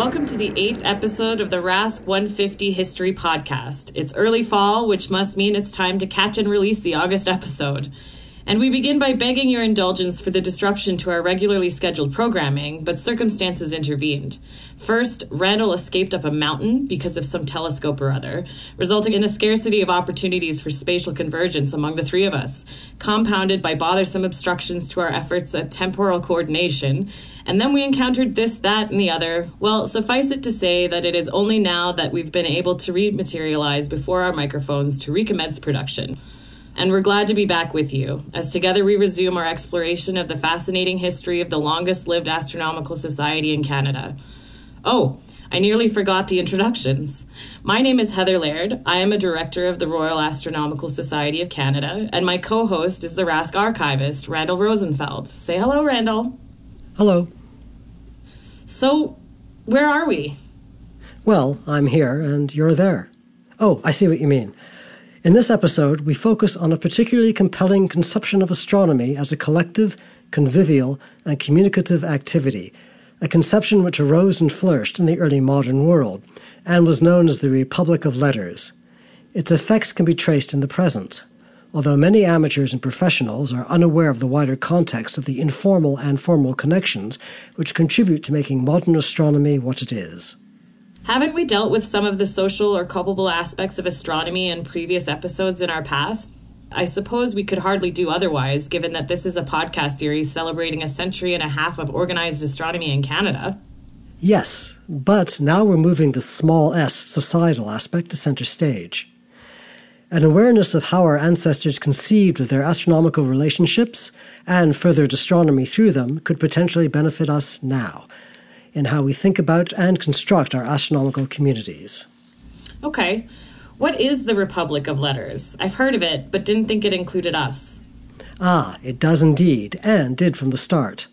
Welcome to the eighth episode of the RASC 150 History Podcast. It's early fall, which must mean it's time to catch and release the August episode. And we begin by begging your indulgence for the disruption to our regularly scheduled programming, but circumstances intervened. First, Randall escaped up a mountain because of some telescope or other, resulting in a scarcity of opportunities for spatial convergence among the three of us, compounded by bothersome obstructions to our efforts at temporal coordination. And then we encountered this, that, and the other. Well, suffice it to say that it is only now that we've been able to rematerialize before our microphones to recommence production and we're glad to be back with you as together we resume our exploration of the fascinating history of the longest lived astronomical society in Canada. Oh, I nearly forgot the introductions. My name is Heather Laird. I am a director of the Royal Astronomical Society of Canada, and my co host is the RASC archivist, Randall Rosenfeld. Say hello, Randall. Hello. So, where are we? Well, I'm here and you're there. Oh, I see what you mean. In this episode, we focus on a particularly compelling conception of astronomy as a collective, convivial, and communicative activity, a conception which arose and flourished in the early modern world and was known as the Republic of Letters. Its effects can be traced in the present, although many amateurs and professionals are unaware of the wider context of the informal and formal connections which contribute to making modern astronomy what it is. Haven't we dealt with some of the social or culpable aspects of astronomy in previous episodes in our past? I suppose we could hardly do otherwise, given that this is a podcast series celebrating a century and a half of organized astronomy in Canada. Yes, but now we're moving the small s societal aspect to center stage. An awareness of how our ancestors conceived of their astronomical relationships and furthered astronomy through them could potentially benefit us now in how we think about and construct our astronomical communities. Okay. What is the Republic of Letters? I've heard of it, but didn't think it included us. Ah, it does indeed, and did from the start.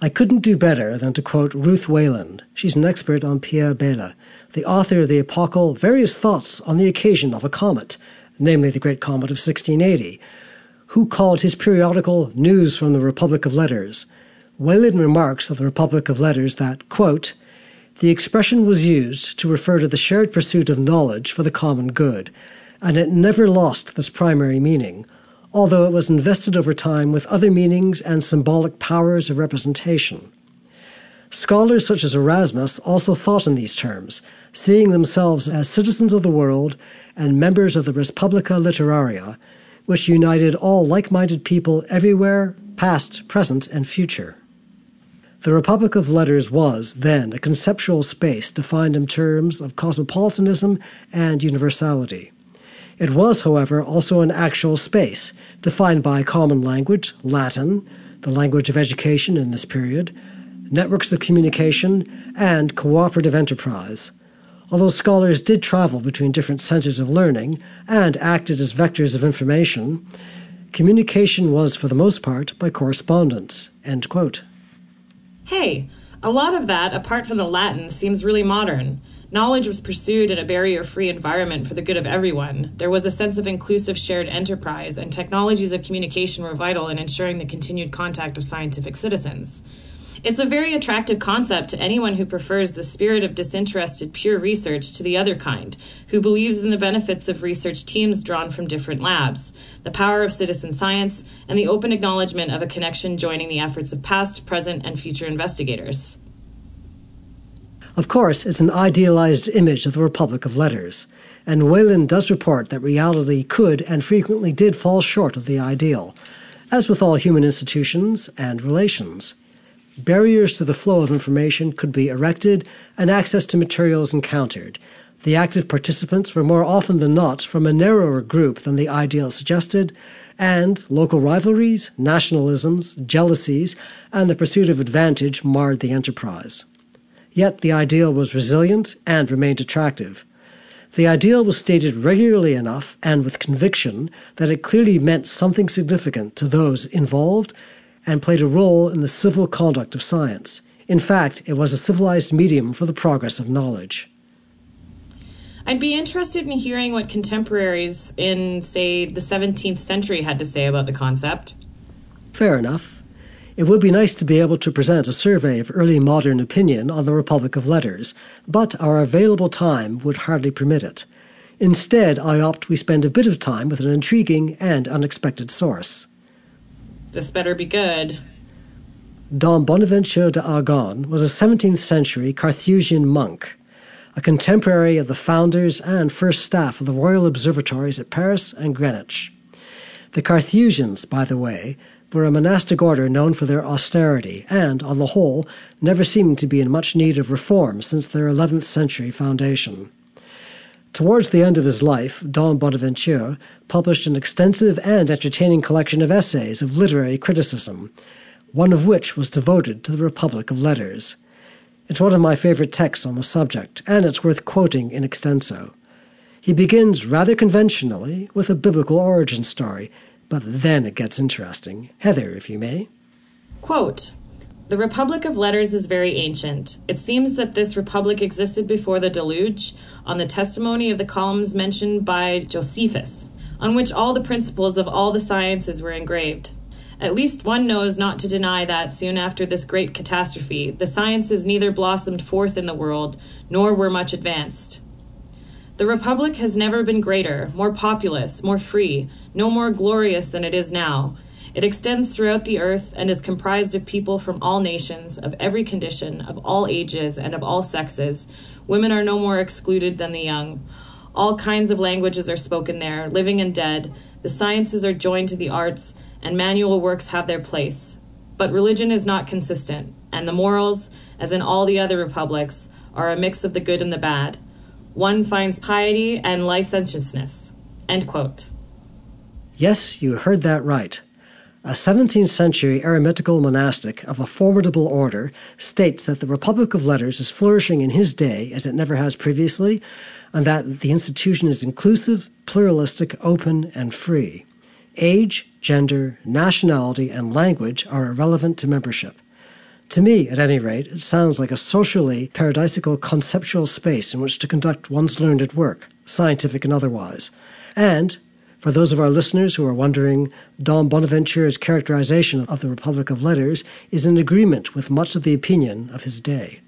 I couldn't do better than to quote Ruth Whelan. She's an expert on Pierre Bayle, the author of the epochal Various Thoughts on the Occasion of a Comet, namely the Great Comet of 1680, who called his periodical News from the Republic of Letters Whelan remarks of the Republic of Letters that, quote, the expression was used to refer to the shared pursuit of knowledge for the common good, and it never lost this primary meaning, although it was invested over time with other meanings and symbolic powers of representation. Scholars such as Erasmus also thought in these terms, seeing themselves as citizens of the world and members of the Respublica Literaria, which united all like minded people everywhere, past, present, and future. The Republic of Letters was, then, a conceptual space defined in terms of cosmopolitanism and universality. It was, however, also an actual space, defined by common language, Latin, the language of education in this period, networks of communication, and cooperative enterprise. Although scholars did travel between different centers of learning and acted as vectors of information, communication was, for the most part, by correspondence. Hey, a lot of that, apart from the Latin, seems really modern. Knowledge was pursued in a barrier free environment for the good of everyone. There was a sense of inclusive shared enterprise, and technologies of communication were vital in ensuring the continued contact of scientific citizens. It's a very attractive concept to anyone who prefers the spirit of disinterested pure research to the other kind, who believes in the benefits of research teams drawn from different labs, the power of citizen science, and the open acknowledgement of a connection joining the efforts of past, present, and future investigators. Of course, it's an idealized image of the Republic of Letters, and Whelan does report that reality could and frequently did fall short of the ideal, as with all human institutions and relations. Barriers to the flow of information could be erected and access to materials encountered. The active participants were more often than not from a narrower group than the ideal suggested, and local rivalries, nationalisms, jealousies, and the pursuit of advantage marred the enterprise. Yet the ideal was resilient and remained attractive. The ideal was stated regularly enough and with conviction that it clearly meant something significant to those involved and played a role in the civil conduct of science. In fact, it was a civilized medium for the progress of knowledge. I'd be interested in hearing what contemporaries in, say, the 17th century had to say about the concept. Fair enough. It would be nice to be able to present a survey of early modern opinion on the Republic of Letters, but our available time would hardly permit it. Instead, I opt we spend a bit of time with an intriguing and unexpected source. This better be good. Dom Bonaventure d'Argonne was a 17th century Carthusian monk, a contemporary of the founders and first staff of the Royal Observatories at Paris and Greenwich. The Carthusians, by the way, were a monastic order known for their austerity and, on the whole, never seeming to be in much need of reform since their 11th century foundation. Towards the end of his life, Dom Bonaventure published an extensive and entertaining collection of essays of literary criticism, one of which was devoted to the Republic of Letters. It's one of my favorite texts on the subject, and it's worth quoting in extenso. He begins rather conventionally with a biblical origin story, but then it gets interesting. Heather, if you may. Quote The Republic of Letters is very ancient. It seems that this republic existed before the deluge on the testimony of the columns mentioned by Josephus, on which all the principles of all the sciences were engraved. At least one knows not to deny that, soon after this great catastrophe, the sciences neither blossomed forth in the world nor were much advanced. The Republic has never been greater, more populous, more free, no more glorious than it is now. It extends throughout the earth and is comprised of people from all nations, of every condition, of all ages, and of all sexes. Women are no more excluded than the young. All kinds of languages are spoken there, living and dead. The sciences are joined to the arts, and manual works have their place. But religion is not consistent, and the morals, as in all the other republics, are a mix of the good and the bad. One finds piety and licentiousness. End quote. Yes, you heard that right. A 17th century eremitical monastic of a formidable order states that the Republic of Letters is flourishing in his day as it never has previously, and that the institution is inclusive, pluralistic, open, and free. Age, gender, nationality, and language are irrelevant to membership. To me, at any rate, it sounds like a socially paradisical conceptual space in which to conduct one's learned at work, scientific and otherwise. And, for those of our listeners who are wondering, Dom Bonaventure's characterization of the Republic of Letters is in agreement with much of the opinion of his day.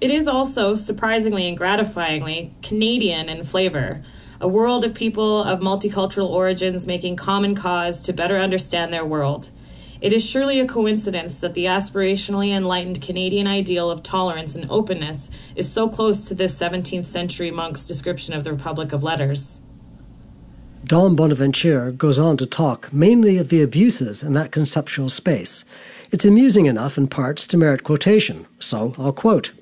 It is also, surprisingly and gratifyingly, Canadian in flavor. A world of people of multicultural origins making common cause to better understand their world. It is surely a coincidence that the aspirationally enlightened Canadian ideal of tolerance and openness is so close to this 17th century monk's description of the Republic of Letters. Dom Bonaventure goes on to talk mainly of the abuses in that conceptual space. It's amusing enough in parts to merit quotation, so I'll quote.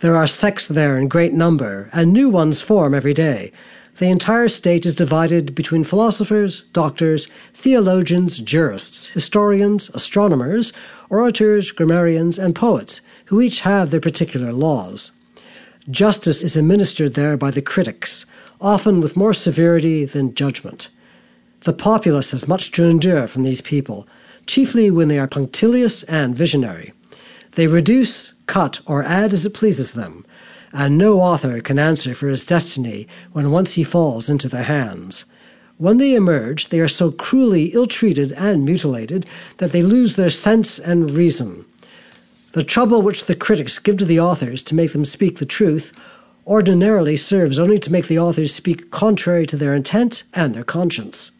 There are sects there in great number, and new ones form every day. The entire state is divided between philosophers, doctors, theologians, jurists, historians, astronomers, orators, grammarians, and poets, who each have their particular laws. Justice is administered there by the critics, often with more severity than judgment. The populace has much to endure from these people, chiefly when they are punctilious and visionary. They reduce, cut, or add as it pleases them, and no author can answer for his destiny when once he falls into their hands. When they emerge, they are so cruelly ill treated and mutilated that they lose their sense and reason. The trouble which the critics give to the authors to make them speak the truth ordinarily serves only to make the authors speak contrary to their intent and their conscience.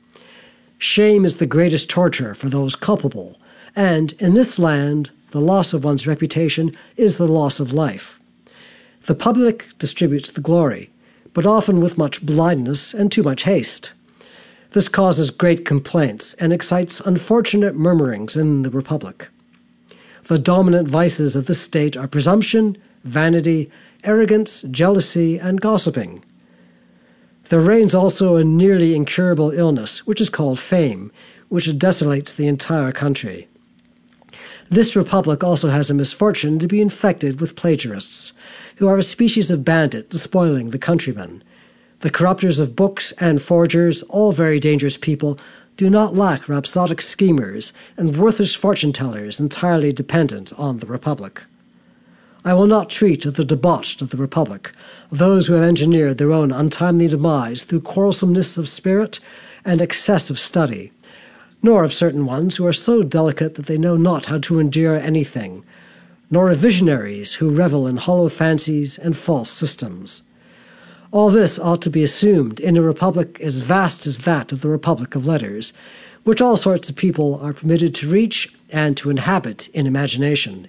Shame is the greatest torture for those culpable, and in this land, the loss of one's reputation is the loss of life. The public distributes the glory, but often with much blindness and too much haste. This causes great complaints and excites unfortunate murmurings in the Republic. The dominant vices of this state are presumption, vanity, arrogance, jealousy, and gossiping. There reigns also a nearly incurable illness, which is called fame, which desolates the entire country. This republic also has a misfortune to be infected with plagiarists, who are a species of bandit despoiling the countrymen. The corrupters of books and forgers, all very dangerous people, do not lack rhapsodic schemers and worthless fortune tellers entirely dependent on the republic. I will not treat of the debauched of the republic, those who have engineered their own untimely demise through quarrelsomeness of spirit and excessive study. nor of certain ones who are so delicate that they know not how to endure anything, nor of visionaries who revel in hollow fancies and false systems. All this ought to be assumed in a republic as vast as that of the Republic of Letters, which all sorts of people are permitted to reach and to inhabit in imagination.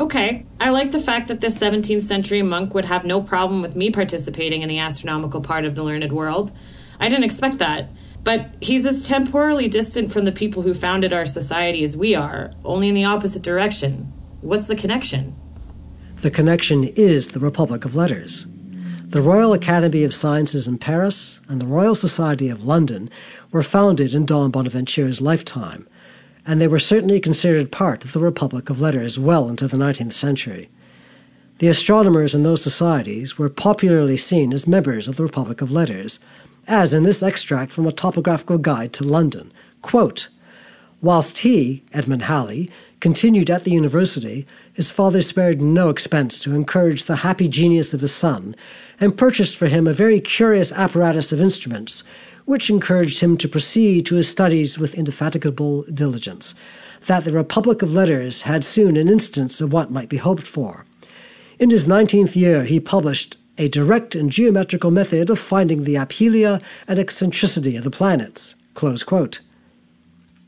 Okay, I like the fact that this 17th century monk would have no problem with me participating in the astronomical part of the learned world. I didn't expect that. But he's as temporally distant from the people who founded our society as we are, only in the opposite direction. What's the connection? The connection is the Republic of Letters. The Royal Academy of Sciences in Paris and the Royal Society of London were founded in Dom Bonaventure's lifetime, and they were certainly considered part of the Republic of Letters well into the 19th century. The astronomers in those societies were popularly seen as members of the Republic of Letters, as in this extract from a topographical guide to London. Quote, Whilst he, Edmund Halley, continued at the university, his father spared no expense to encourage the happy genius of his son, and purchased for him a very curious apparatus of instruments, which encouraged him to proceed to his studies with indefatigable diligence. That the Republic of Letters had soon an instance of what might be hoped for. In his nineteenth year, he published a direct and geometrical method of finding the aphelia and eccentricity of the planets.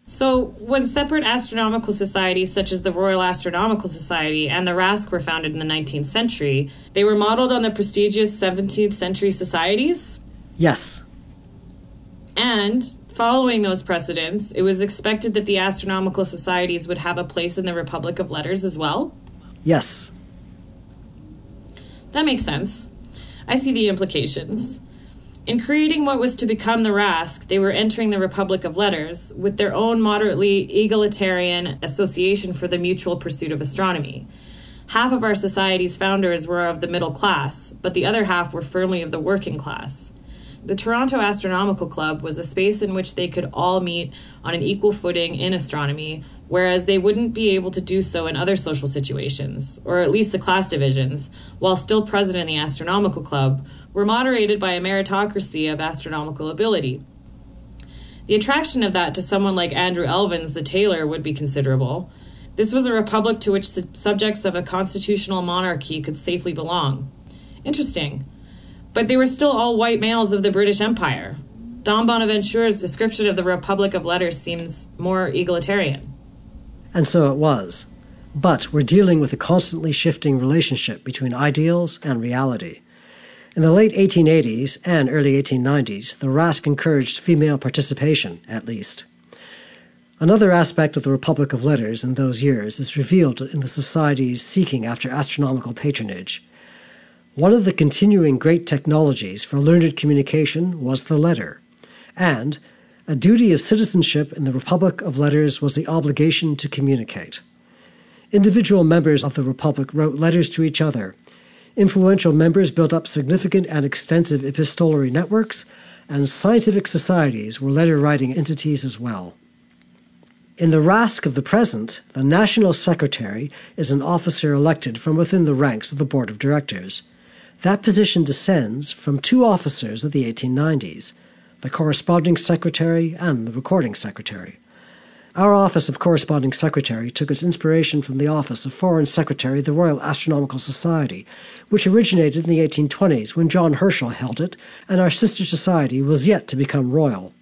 So, when separate astronomical societies such as the Royal Astronomical Society and the RASC were founded in the 19th century, they were modeled on the prestigious 17th century societies? Yes. And following those precedents, it was expected that the astronomical societies would have a place in the Republic of Letters as well? Yes. That makes sense. I see the implications. In creating what was to become the RASC, they were entering the Republic of Letters with their own moderately egalitarian association for the mutual pursuit of astronomy. Half of our society's founders were of the middle class, but the other half were firmly of the working class. The Toronto Astronomical Club was a space in which they could all meet on an equal footing in astronomy, whereas they wouldn't be able to do so in other social situations, or at least the class divisions, while still present in the Astronomical Club, were moderated by a meritocracy of astronomical ability. The attraction of that to someone like Andrew Elvins, the tailor, would be considerable. This was a republic to which subjects of a constitutional monarchy could safely belong. Interesting but they were still all white males of the British Empire. Dom Bonaventure's description of the Republic of Letters seems more egalitarian. And so it was. But we're dealing with a constantly shifting relationship between ideals and reality. In the late 1880s and early 1890s, the RASC encouraged female participation, at least. Another aspect of the Republic of Letters in those years is revealed in the societies seeking after astronomical patronage. One of the continuing great technologies for learned communication was the letter, and a duty of citizenship in the Republic of Letters was the obligation to communicate. Individual members of the Republic wrote letters to each other. Influential members built up significant and extensive epistolary networks, and scientific societies were letter writing entities as well. In the RASC of the present, the National Secretary is an officer elected from within the ranks of the Board of Directors. That position descends from two officers of the 1890s the corresponding secretary and the recording secretary. Our office of corresponding secretary took its inspiration from the office of foreign secretary of the Royal Astronomical Society, which originated in the 1820s when John Herschel held it, and our sister society was yet to become royal.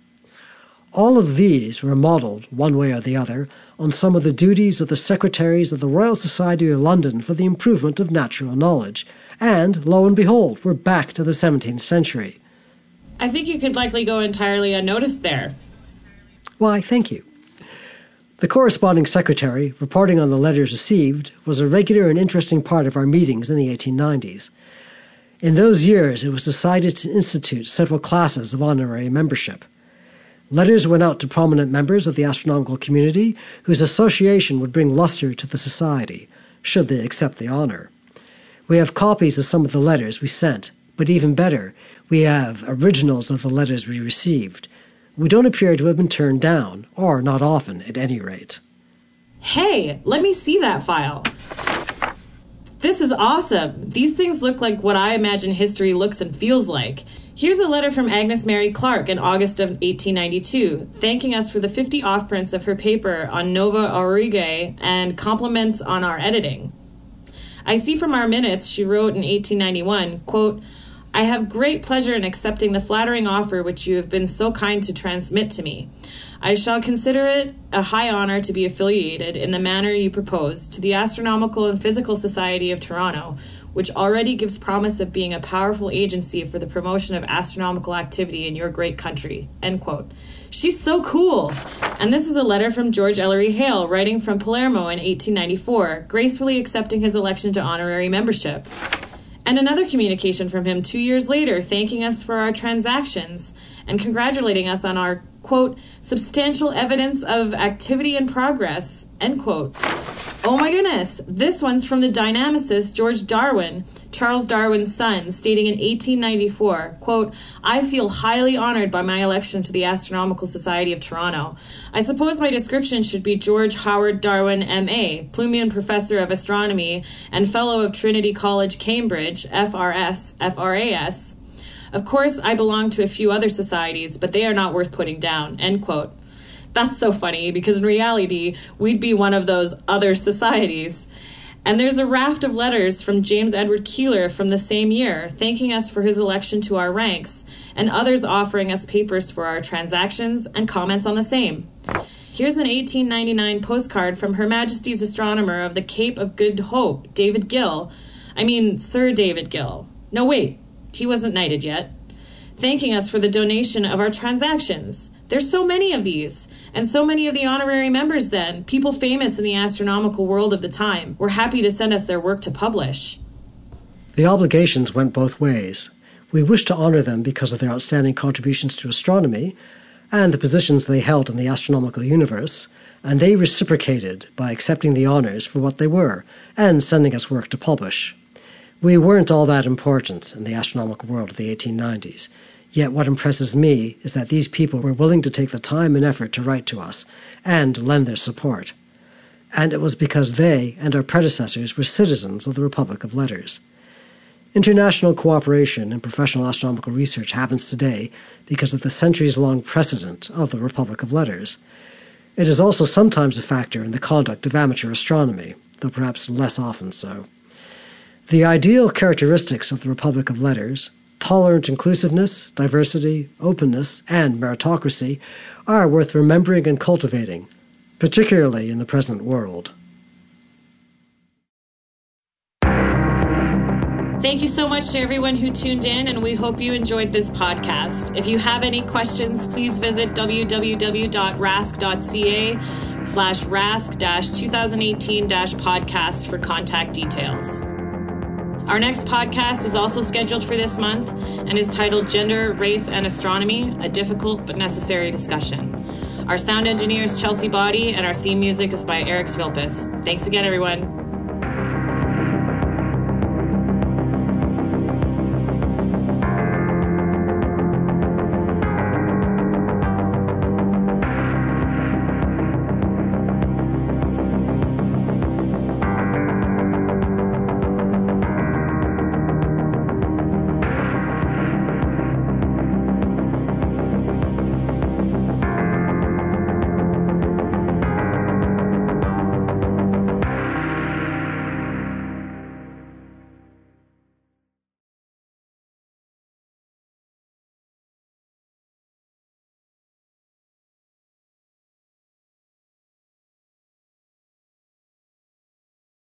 All of these were modelled, one way or the other, on some of the duties of the secretaries of the Royal Society of London for the improvement of natural knowledge, and lo and behold, we're back to the 17th century. I think you could likely go entirely unnoticed there. Why, thank you. The corresponding secretary, reporting on the letters received, was a regular and interesting part of our meetings in the 1890s. In those years, it was decided to institute several classes of honorary membership. Letters went out to prominent members of the astronomical community whose association would bring luster to the society, should they accept the honor. We have copies of some of the letters we sent, but even better, we have originals of the letters we received. We don't appear to have been turned down, or not often, at any rate. Hey, let me see that file. This is awesome. These things look like what I imagine history looks and feels like. Here's a letter from Agnes Mary Clerke in August of 1892, thanking us for the 50 offprints of her paper on Nova Aurigae and compliments on our editing. I see from our minutes she wrote in 1891, quote, I have great pleasure in accepting the flattering offer which you have been so kind to transmit to me. I shall consider it a high honor to be affiliated in the manner you propose to the Astronomical and Physical Society of Toronto, which already gives promise of being a powerful agency for the promotion of astronomical activity in your great country. End quote. She's so cool. And this is a letter from George Ellery Hale, writing from Palermo in 1894, gracefully accepting his election to honorary membership. And another communication from him two years later, thanking us for our transactions and congratulating us on our, quote, substantial evidence of activity and progress, end quote. Oh my goodness, this one's from the dynamicist George Darwin, Charles Darwin's son, stating in 1894, quote, I feel highly honored by my election to the Astronomical Society of Toronto. I suppose my description should be George Howard Darwin, M.A., Plumian Professor of Astronomy and Fellow of Trinity College, Cambridge, FRS, FRAS. Of course, I belong to a few other societies, but they are not worth putting down, end quote. That's so funny because in reality, we'd be one of those other societies. And there's a raft of letters from James Edward Keeler from the same year, thanking us for his election to our ranks, and others offering us papers for our transactions and comments on the same. Here's an 1899 postcard from Her Majesty's Astronomer of the Cape of Good Hope, David Gill. I mean, Sir David Gill. No, wait, he wasn't knighted yet thanking us for the donation of our transactions. There's so many of these, and so many of the honorary members then, people famous in the astronomical world of the time, were happy to send us their work to publish. The obligations went both ways. We wished to honor them because of their outstanding contributions to astronomy and the positions they held in the astronomical universe, and they reciprocated by accepting the honors for what they were and sending us work to publish. We weren't all that important in the astronomical world of the 1890s, Yet what impresses me is that these people were willing to take the time and effort to write to us and lend their support. And it was because they and our predecessors were citizens of the Republic of Letters. International cooperation in professional astronomical research happens today because of the centuries long precedent of the Republic of Letters. It is also sometimes a factor in the conduct of amateur astronomy, though perhaps less often so. The ideal characteristics of the Republic of Letters tolerant inclusiveness, diversity, openness, and meritocracy are worth remembering and cultivating, particularly in the present world. Thank you so much to everyone who tuned in, and we hope you enjoyed this podcast. If you have any questions, please visit www.rasc.ca slash rask-2018-podcast for contact details. Our next podcast is also scheduled for this month and is titled Gender, Race, and Astronomy A Difficult but Necessary Discussion. Our sound engineer is Chelsea Body, and our theme music is by Eric Svilpus. Thanks again, everyone.